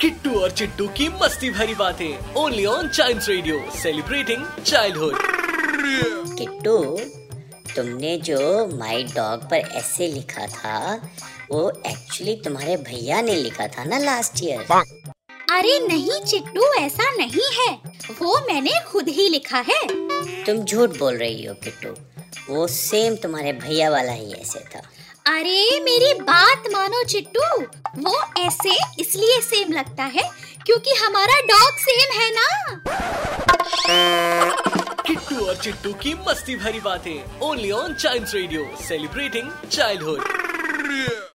किट्टू और चिट्टू की मस्ती भरी बातें only on child radio celebrating childhood Kittu तुमने जो माई डॉग पर ऐसे लिखा था वो एक्चुअली तुम्हारे भैया ने लिखा था ना लास्ट ईयर अरे नहीं चिट्टू ऐसा नहीं है। वो मैंने खुद ही लिखा है। तुम झूठ बोल रही हो किट्टू। वो सेम तुम्हारे भैया वाला ही ऐसे था। अरे मेरी बात मानो चिट्टू। वो ऐसे इसलिए सेम लगता है क्योंकि हमारा डॉग सेम है ना। किट्टू और चिट्टू की मस्ती भरी बातें only on child radio celebrating childhood